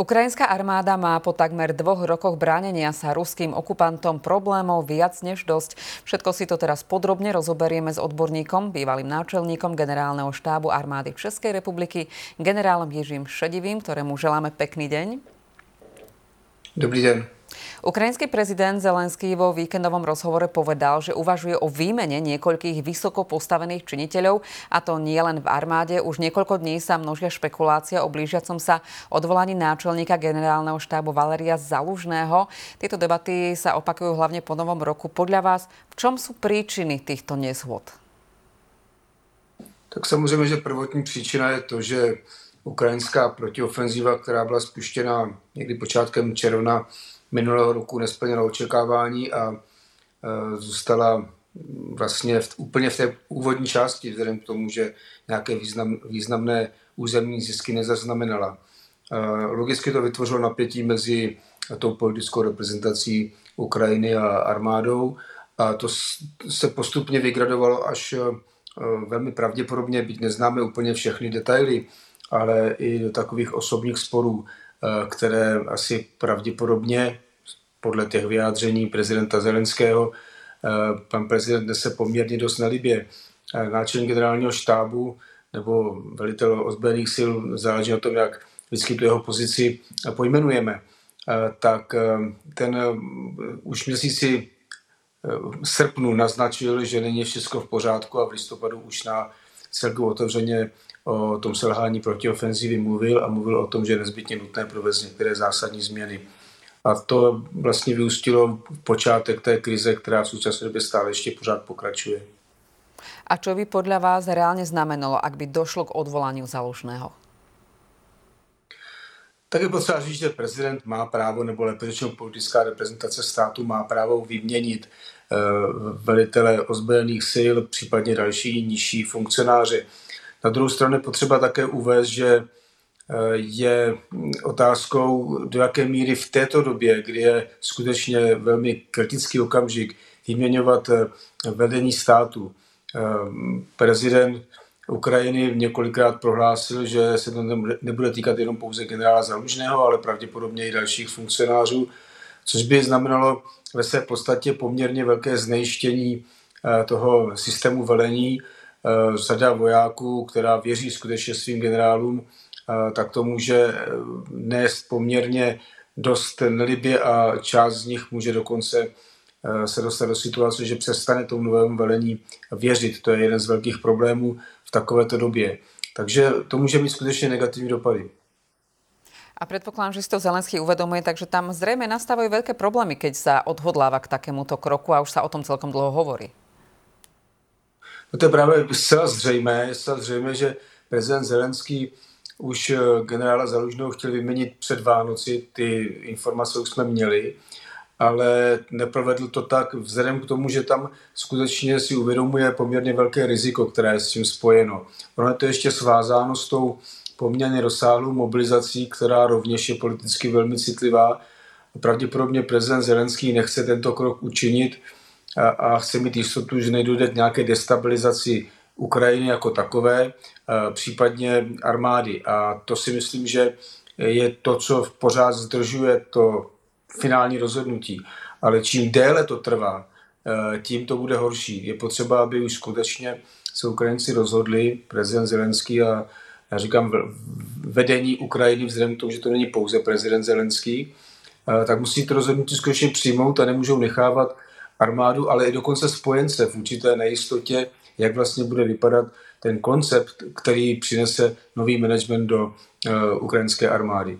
Ukrajinská armáda má po takmer dvoch rokoch bránenia sa ruským okupantom problémov viac než dosť. Všetko si to teraz podrobne rozoberieme s odborníkom, bývalým náčelníkom generálneho štábu armády Českej republiky, generálom Jižím Šedivým, ktorému želáme pekný deň. Dobrý deň. Ukrajinský prezident Zelenský vo víkendovom rozhovore povedal, že uvažuje o výmene niekoľkých vysoko postavených činiteľov, a to nie len v armáde. Už niekoľko dní sa množia špekulácia o blížiacom sa odvolaní náčelníka generálneho štábu Valeria Zalužného. Tieto debaty sa opakujú hlavne po novom roku. Podľa vás, v čom sú príčiny týchto nezhod? Tak samozřejmě, že prvotní příčina je to, že ukrajinská protiofenzíva, která byla spuštěna někdy počátkem června, minulého roku nesplněla očekávání a e, zůstala vlastně v, úplně v té úvodní části, vzhledem k tomu, že nějaké význam, významné územní zisky nezaznamenala. E, logicky to vytvořilo napětí mezi tou politickou reprezentací Ukrajiny a armádou a to se postupně vygradovalo až e, velmi pravděpodobně, byť neznáme úplně všechny detaily, ale i do takových osobních sporů, které asi pravděpodobně podle těch vyjádření prezidenta Zelenského eh, pan prezident nese poměrně dost na libě. Eh, náčelník generálního štábu nebo velitel ozbrojených sil, záleží na tom, jak vždycky tu jeho pozici pojmenujeme, tak ten už měsíci srpnu naznačil, že není všechno v pořádku a v listopadu už na celku otevřeně o tom selhání protiofenzivy mluvil a mluvil o tom, že je nezbytně nutné provést některé zásadní změny. A to vlastně vyústilo v počátek té krize, která v současné době stále ještě pořád pokračuje. A čo by podľa vás reálne znamenalo, ak by došlo k odvolaniu Zalužného? Tak je potřeba říct, že prezident má právo, nebo řečeno politická reprezentace státu má právo vyměnit velitele ozbrojených sil, případně další nižší funkcionáře. Na druhou stranu potřeba také uvést, že eh, je otázkou, do jaké míry v této době, kdy je skutečně velmi kritický okamžik, vyměňovat eh, vedení státu. Eh, prezident Ukrajiny několikrát prohlásil, že se to nebude týkat jenom pouze generála Zalužného, ale pravděpodobně i dalších funkcionářů, což by znamenalo ve své podstatě poměrně velké znejištění toho systému velení, Eh, řada vojáků, která věří skutečně svým generálům, eh, tak to může eh, nést poměrně dost nelibě a část z nich může dokonce se dostat do situace, že přestane tomu novému velení věřit. To je jeden z velkých problémů v takovéto době. Takže to může mít skutečně negativní dopady. A predpokladám, že si to Zelenský uvedomuje, takže tam zrejme nastávajú veľké problémy, keď sa odhodláva k takémuto kroku a už sa o tom celkom dlho hovorí. No to je právě zcela zřejmé, zcela zřejmé, že prezident Zelenský už eh, generála Zalužného chtěl vyměnit před Vánoci, ty informace už jsme měli, ale neprovedl to tak vzhledem k tomu, že tam skutečně si uvědomuje poměrně velké riziko, které je s tím spojeno. Ono je to ještě svázáno s tou poměrně rozsáhlou mobilizací, která rovněž je politicky velmi citlivá. Pravděpodobně prezident Zelenský nechce tento krok učinit, a, a chce mít jistotu, že nedojde k nějaké destabilizaci Ukrajiny jako takové, případně armády. A to si myslím, že je to, co pořád zdržuje to finální rozhodnutí. Ale čím déle to trvá, tím to bude horší. Je potřeba, aby už skutečně se Ukrajinci rozhodli, prezident Zelenský a já říkám vedení Ukrajiny, vzhledem k tomu, že to není pouze prezident Zelenský, tak musí to rozhodnutí skutečně přijmout a nemůžou nechávat armádu, ale i dokonce spojence v určité nejistotě, jak vlastně bude vypadat ten koncept, který přinese nový management do uh, ukrajinské armády.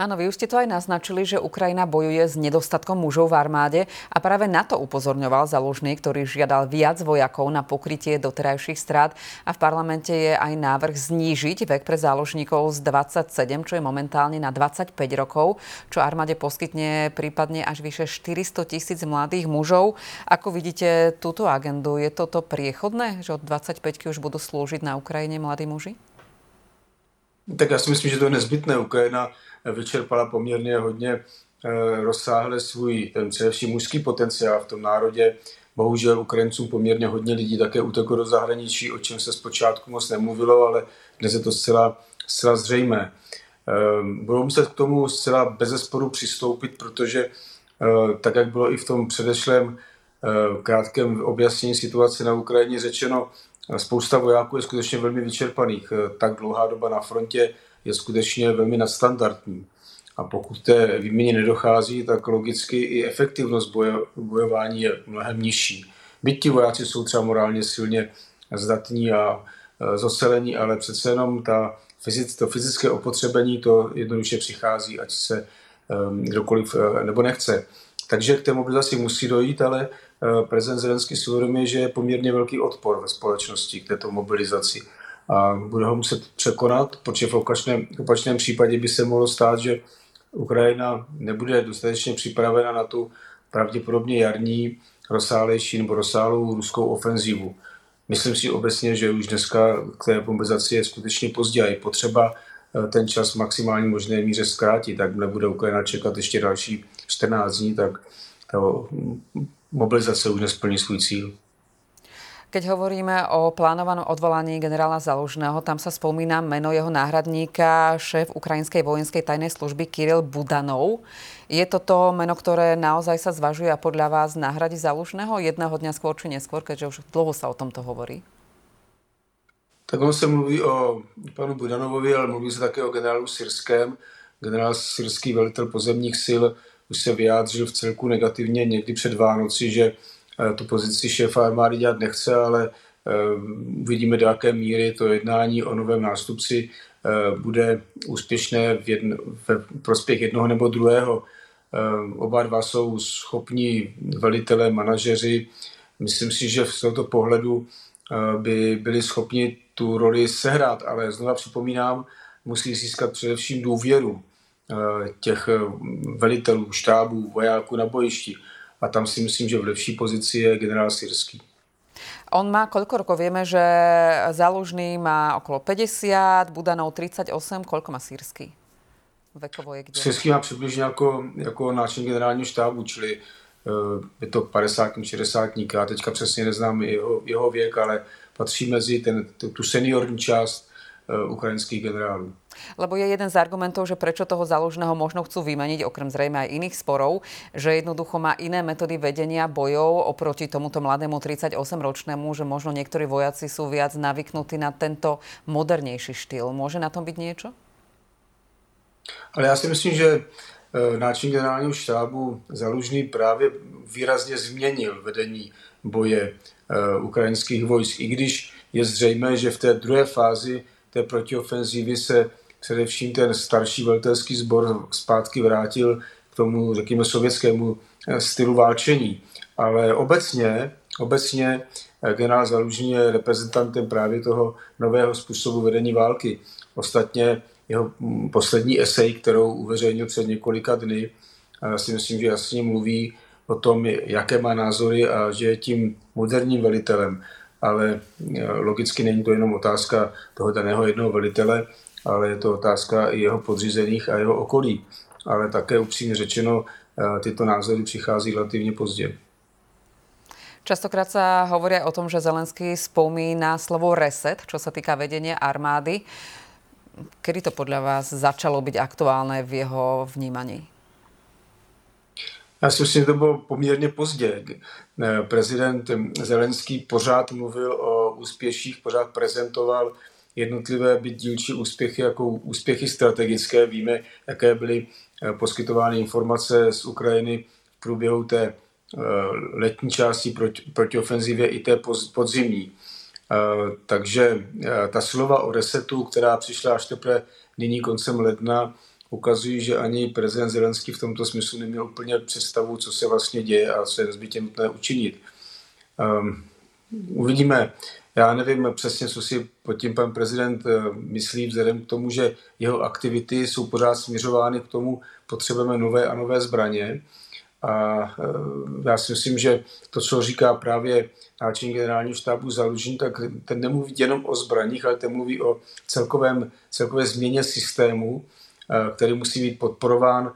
Áno, vy už ste to aj naznačili, že Ukrajina bojuje s nedostatkom mužov v armáde a práve na to upozorňoval Zalužný, ktorý žiadal viac vojakov na pokrytie doterajších strát a v parlamente je aj návrh znížiť vek pre záložníkov z 27, čo je momentálne na 25 rokov, čo armáde poskytne prípadne až vyše 400 tisíc mladých mužov. Ako vidíte túto agendu? Je toto priechodné, že od 25 už budú slúžiť na Ukrajine mladí muži? Tak já si myslím, že to je nezbytné. Ukrajina vyčerpala poměrně hodně eh, rozsáhle svůj ten především mužský potenciál v tom národě. Bohužel Ukrajincům poměrně hodně lidí také uteklo do zahraničí, o čem se zpočátku moc nemluvilo, ale dnes je to zcela, zcela zřejmé. budou muset k tomu zcela bezesporu přistoupit, protože tak, jak bylo i v tom předešlém krátkém objasnění situace na Ukrajině řečeno, spousta vojáků je skutečně velmi vyčerpaných. Tak dlouhá doba na frontě je skutečně velmi nadstandardní. A pokud té výměně nedochází, tak logicky i efektivnost boje, bojování je mnohem nižší. Byť ti vojáci jsou třeba morálně silně zdatní a e, zoselení, ale přece jenom ta to fyzické opotřebení to jednoduše přichází, ať se um, kdokoliv uh, nebo nechce. Takže k té mobilizaci musí dojít, ale prezident Zelenský si uvědomuje, že je poměrně velký odpor ve společnosti k této mobilizaci. A bude ho muset překonat, protože v opačném, v opačném případě by se mohlo stát, že Ukrajina nebude dostatečně připravena na tu pravděpodobně jarní, rozsálejší nebo rozsálou ruskou ofenzivu. Myslím si obecně, že už dneska k té mobilizaci je skutečně pozdě a je potřeba eh, ten čas v maximální možné míře zkrátit, tak nebude Ukrajina čekat ještě další 14 dní, tak ta mobilizace už nesplní svůj cíl. Keď hovoríme o plánovanom odvolaní generála Zalužného, tam sa spomína meno jeho náhradníka, šéf ukrajinskej vojenskej tajnej služby Kiril Budanov. Je toto meno, ktoré naozaj sa zvažuje a podľa vás nahradi Zalužného jedného dňa skôr či neskôr, keďže už dlho sa o tomto hovorí? Tak on se mluví o panu Budanovovi, ale mluví se také o generálu Syrském. Generál Syrský velitel pozemních sil už se vyjádřil v celku negativně někdy před Vánoci, že tu pozici šéfa armády dělat nechce, ale eh, uvidíme, do jaké míry to jednání o novém nástupci eh, bude úspěšné v jedno, ve prospěch jednoho nebo druhého. Oba dva jsou schopní velitelé, manažeři. Myslím si, že z tohoto pohledu by byli schopni tu roli sehrát, ale znova připomínám, musí získat především důvěru těch velitelů, štábů, vojáků na bojišti a tam si myslím, že v lepší pozici je generál Syrský. On má koľko rokov? Vieme, že Zalužný má okolo 50, Budanov 38, koľko má Sýrsky? Vekovo je kde? Sýrsky má přibližně jako, jako náčelník generálního štábu, čili uh, je to 50 60 Já teďka přesně neznám jeho, jeho věk, ale patří mezi ten, tu seniorní část uh, ukrajinských generálů. Lebo je jeden z argumentov, že prečo toho záložného možno chcú vymeniť, okrem zrejme aj iných sporov, že jednoducho má iné metódy vedenia bojov oproti tomuto mladému 38-ročnému, že možno niektorí vojaci sú viac navyknutí na tento modernejší štýl. Môže na tom byť niečo? Ale já si myslím, že e, náčin generálního štábu Zalužný právě výrazně změnil vedení boje e, ukrajinských vojsk, i když je zřejmé, že v té druhé fázi té protiofenzívy se především ten starší velitelský sbor zpátky vrátil k tomu, řekněme, sovětskému eh, stylu válčení. Ale obecně, obecně eh, generál Zalužní je reprezentantem právě toho nového způsobu vedení války. Ostatně jeho mm, poslední esej, kterou uveřejnil před několika dny, si myslím, že jasně mluví o tom, jaké má názory a že je tím moderním velitelem. Ale eh, logicky není to jenom otázka toho daného jednoho velitele, ale je to otázka i jeho podřízených a jeho okolí. Ale také upřímně řečeno, eh, tyto názory přichází relativně pozdě. Častokrát sa hovorí o tom, že Zelenský spomína slovo reset, čo sa týka vedenia armády. Kedy to podľa vás začalo byť aktuálne v jeho vnímaní? Já si myslím, že to bylo poměrně pozdě. Eh, prezident Zelenský pořád mluvil o úspěších, pořád prezentoval jednotlivé byt dílčí úspěchy jako úspěchy strategické. Víme, jaké byly eh, poskytovány informace z Ukrajiny v průběhu té eh, letní části proti, proti ofenzivě i té podzimní. Eh, takže ta slova o resetu, která přišla až teprve nyní koncem ledna, ukazují, že ani prezident Zelenský v tomto smyslu neměl úplně představu, co se vlastně děje a co je nezbytně nutné učinit. Um, uvidíme, já nevím přesně, co si pod tím pan prezident eh, myslí, vzhledem k tomu, že jeho aktivity jsou pořád směřovány k tomu, potřebujeme nové a nové zbraně. A eh, já si myslím, že to, co říká právě náčelník generálního štábu Zalužní, tak ten nemluví jenom o zbraních, ale ten mluví o celkovém, celkové změně systému, eh, který musí být podporován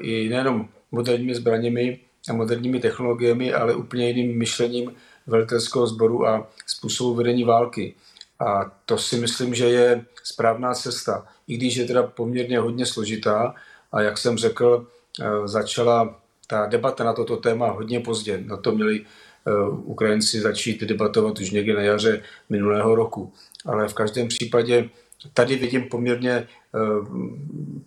i nejenom moderními zbraněmi a moderními technologiemi, ale úplně jiným myšlením velitelského sboru a způsobu vedení války. A to si myslím, že je správná cesta, i když je teda poměrně hodně složitá. A jak jsem řekl, začala ta debata na toto téma hodně pozdě. Na to měli Ukrajinci začít debatovat už někdy na jaře minulého roku. Ale v každém případě tady vidím poměrně eh,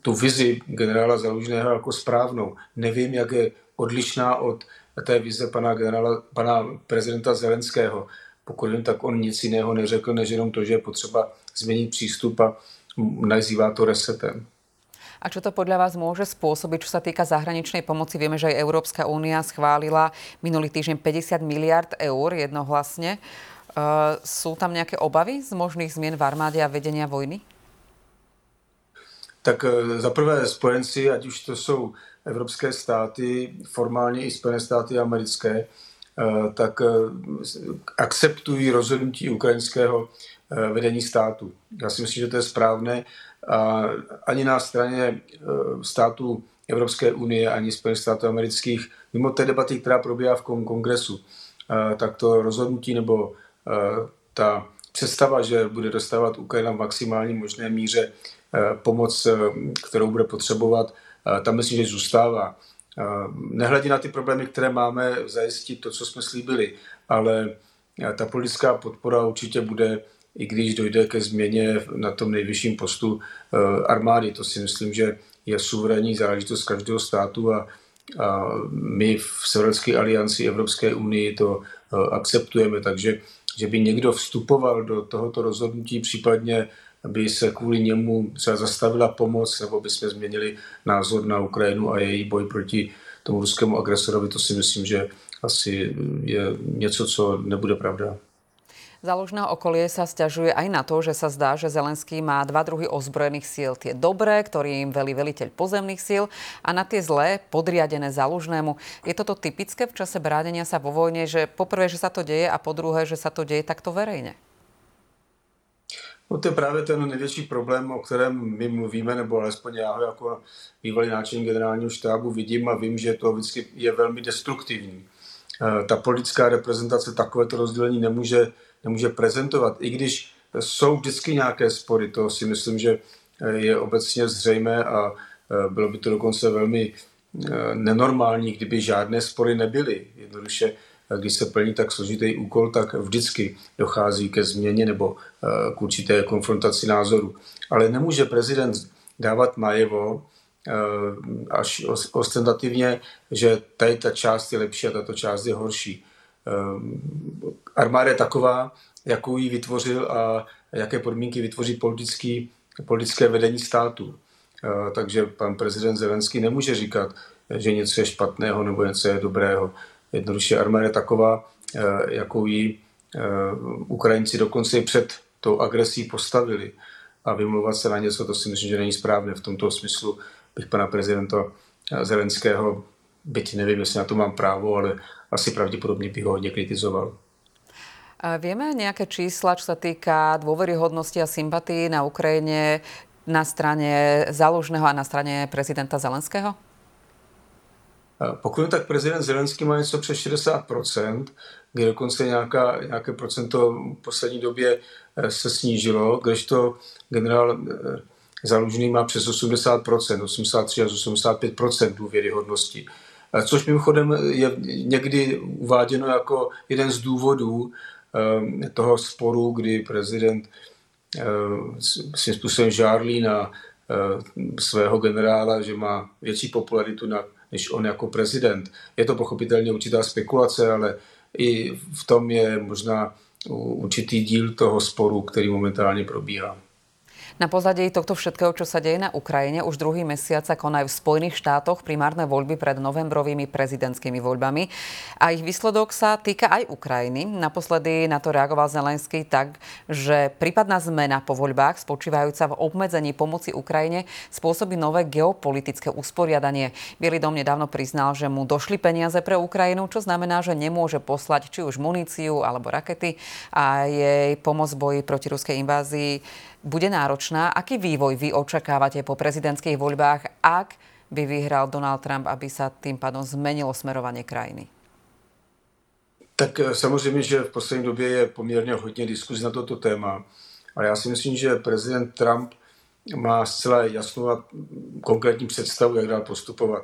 tu vizi generála Zalužného jako správnou. Nevím, jak je odlišná od té vize pana, generála, pana prezidenta Zelenského. Pokud vím, tak on nic jiného neřekl, než jenom to, že je potřeba změnit přístup a nazývá to resetem. A čo to podľa vás môže spôsobiť, čo sa týka zahraničnej pomoci? Vieme, že aj Európska únia schválila minulý týždeň 50 miliard eur jednohlasne. Uh, sú tam nejaké obavy z možných zmien v armáde a vedenia vojny? Tak uh, za prvé spojenci, ať už to jsou evropské státy, formálně i Spojené státy americké, uh, tak akceptují rozhodnutí ukrajinského vedení státu. Já si myslím, že to je správné. A ani na straně států Evropské unie, ani Spojených států amerických, mimo té debaty, která probíhá v kongresu, tak to rozhodnutí nebo Eh, ta představa, že bude dostávat Ukrajina v maximální možné míře eh, pomoc, eh, kterou bude potřebovat, tam myslím, že zůstává. Nehledě na ty problémy, které máme, zajistit to, co jsme slíbili, ale ta politická podpora určitě bude, i když dojde ke změně na tom nejvyšším postu armády. To si myslím, že je suverénní záležitost každého státu a, a my v Severské alianci Evropské unii to akceptujeme, takže že by někdo vstupoval do tohoto rozhodnutí, případně by se kvůli němu třeba zastavila pomoc, nebo by jsme změnili názor na Ukrajinu a její boj proti tomu ruskému agresorovi, to si myslím, že asi je něco, co nebude pravda. Záložné okolie sa stiažuje aj na to, že sa zdá, že Zelenský má dva druhy ozbrojených síl. Tie dobré, ktorým velí veliteľ pozemných síl a na tie zlé, podriadené záložnému. Je toto typické v čase bránenia sa vo vojne, že poprvé, že sa to deje a po druhé, že sa to deje takto verejne? No to je právě ten největší problém, o kterém my mluvíme, nebo alespoň já ho jako bývalý náčelník generálního štábu vidím a vím, že to vždycky je velmi destruktivní. Eh, ta politická reprezentace takovéto rozdělení nemůže nemůže prezentovat, i když jsou vždycky nějaké spory, to si myslím, že je obecně zřejmé a e, bylo by to dokonce velmi nenormální, kdyby žádné spory nebyly. Jednoduše, když se plní tak složitý úkol, tak vždycky dochází ke změně nebo k určité konfrontaci názoru. Ale nemůže prezident dávat najevo, až ostentativně, že tady ta část je lepší a tato část je horší. Armáda je taková, jakou ji vytvořil a jaké podmínky vytvoří politický, politické vedení státu. Takže pan prezident Zelenský nemůže říkat, že něco je špatného nebo něco je dobrého. Jednoduše armáda taková, ehm, jakou ji Ukrajinci dokonce i před tou agresí postavili. A vymlouvat se na něco, to si myslím, že není správné. V tomto smyslu bych pana prezidenta Zelenského, byť nevím, jestli na to mám právo, ale asi pravděpodobně bych ho hodně kritizoval. Vieme nejaké čísla, čo sa týka dôveryhodnosti a sympatí na Ukrajine na strane Záložného a na strane prezidenta Zelenského? Pokud tak prezident Zelenský má něco přes 60%, kde dokonce nějaká, nějaké procento v poslední době eh, se snížilo, kdežto generál eh, Zalužný má přes 80%, 83 až 85% důvěryhodnosti. Což mimochodem je někdy uváděno jako jeden z důvodů toho sporu, kdy prezident svým způsobem žárlí na svého generála, že má větší popularitu než on jako prezident. Je to pochopitelně určitá spekulace, ale i v tom je možná určitý díl toho sporu, který momentálně probíhá. Na pozadí tohto všetkého, čo sa deje na Ukrajine, už druhý mesiac sa konajú v Spojených štátoch primárne voľby pred novembrovými prezidentskými voľbami. A ich výsledok sa týka aj Ukrajiny. Naposledy na to reagoval Zelenský tak, že prípadná zmena po voľbách spočívajúca v obmedzení pomoci Ukrajine spôsobí nové geopolitické usporiadanie. Bielý dom nedávno priznal, že mu došli peniaze pre Ukrajinu, čo znamená, že nemôže poslať či už muníciu alebo rakety a jej pomoc boji proti ruskej invázii bude náročná. Aký vývoj vy očakávate po prezidentských voľbách, ak by vyhral Donald Trump, aby sa tým pádom zmenilo smerovanie krajiny? Tak eh, samozřejmě, že v poslední době je poměrně hodně diskuzí na toto téma, ale já si myslím, že prezident Trump má zcela jasnou a konkrétní představu, jak dál postupovat.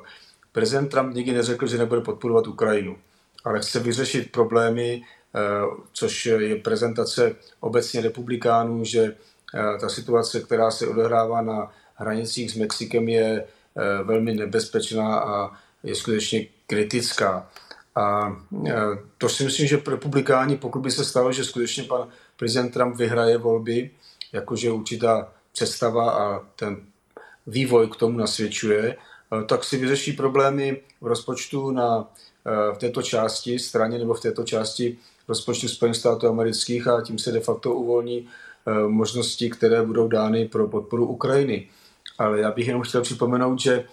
Prezident Trump nikdy neřekl, že nebude podporovat Ukrajinu, ale chce vyřešit problémy, eh, což je prezentace obecně republikánů, že ta situace, která se odehrává na hranicích s Mexikem, je velmi nebezpečná a je skutečně kritická. A to si myslím, že republikáni, pokud by se stalo, že skutečně pan prezident Trump vyhraje volby, jakože určitá představa a ten vývoj k tomu nasvědčuje, tak si vyřeší problémy v rozpočtu na, v této části straně nebo v této části rozpočtu Spojených států amerických a tím se de facto uvolní možnosti, které budou dány pro podporu Ukrajiny. Ale já bych jenom chtěl připomenout, že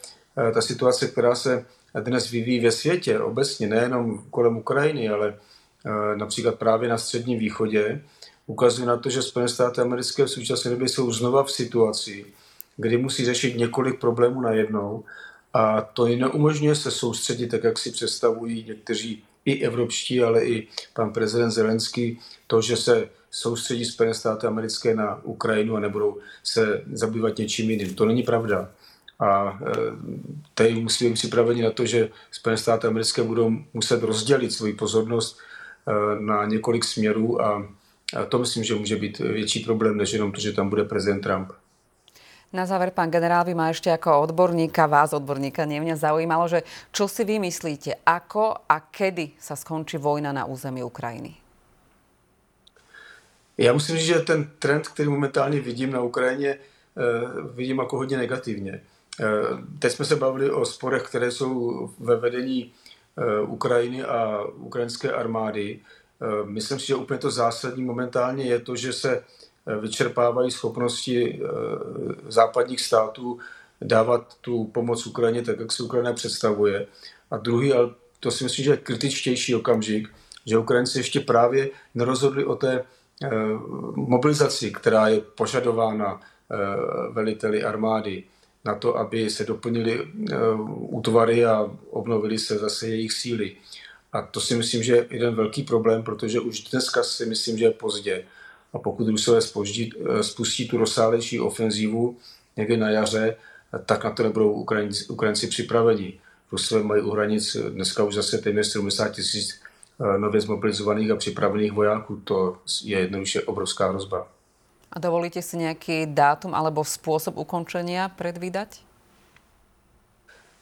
ta situace, která se dnes vyvíjí ve světě obecně, nejenom kolem Ukrajiny, ale eh, například právě na Středním východě, ukazuje na to, že Spojené státy americké v současné době jsou znova v situaci, kdy musí řešit několik problémů najednou a to jim neumožňuje se soustředit, tak jak si představují někteří i evropští, ale i pan prezident Zelenský, to, že se soustředí Spojené státy americké na Ukrajinu a nebudou se zabývat něčím jiným. To není pravda. A e, tady musí být připraveni na to, že Spojené státy americké budou muset rozdělit svoji pozornost e, na několik směrů a to myslím, že může být větší problém, než jenom to, že tam bude prezident Trump. Na záver, pán generál, vy ma ešte ako odborníka, vás odborníka, nie mňa zaujímalo, že čo si vy myslíte, ako a kedy sa skončí vojna na území Ukrajiny? Já musím říct, že ten trend, který momentálně vidím na Ukrajině, e, vidím jako hodně negativně. Eh, teď jsme se bavili o sporech, které jsou ve vedení eh, Ukrajiny a ukrajinské armády. Eh, myslím si, že úplně to zásadní momentálně je to, že se vyčerpávají schopnosti západních států dávat tu pomoc Ukrajině tak, jak si Ukrajina představuje. A druhý, ale to si myslím, že je kritičtější okamžik, že Ukrajinci ještě právě nerozhodli o té mobilizaci, která je požadována veliteli armády na to, aby se doplnili eh, útvary a obnovili se zase jejich síly. A to si myslím, že je jeden velký problém, protože už dneska si myslím, že je pozdě. A pokud Rusové spoždí, eh, spustí tu rozsálejší ofenzívu někdy na jaře, tak na to nebudou Ukrajinci, Ukrajinci připraveni. Rusové mají u hranic dneska už zase téměř 70 tisíc eh, nově zmobilizovaných a připravených vojáků. To je jednoduše obrovská hrozba. A dovolíte si nejaký dátum alebo spôsob ukončenia predvídať?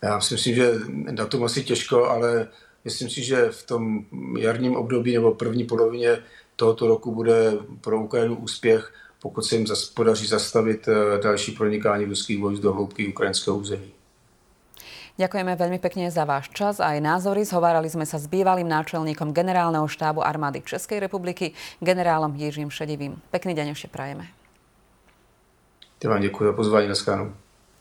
Já si myslím, že datum asi těžko, ale myslím si, že v tom jarním období nebo první polovině tohoto roku bude pro Ukrajinu úspěch, pokud se jim podaří zastavit eh, další pronikání ruských vojsk do hloubky ukrajinského území. Ďakujeme veľmi pekne za váš čas a aj názory. Zhovárali sme sa s bývalým náčelníkom generálneho štábu armády Českej republiky, generálom Jiřím Šedivým. Pekný deň ešte prajeme. Ja vám ďakujem za pozvanie na skánu.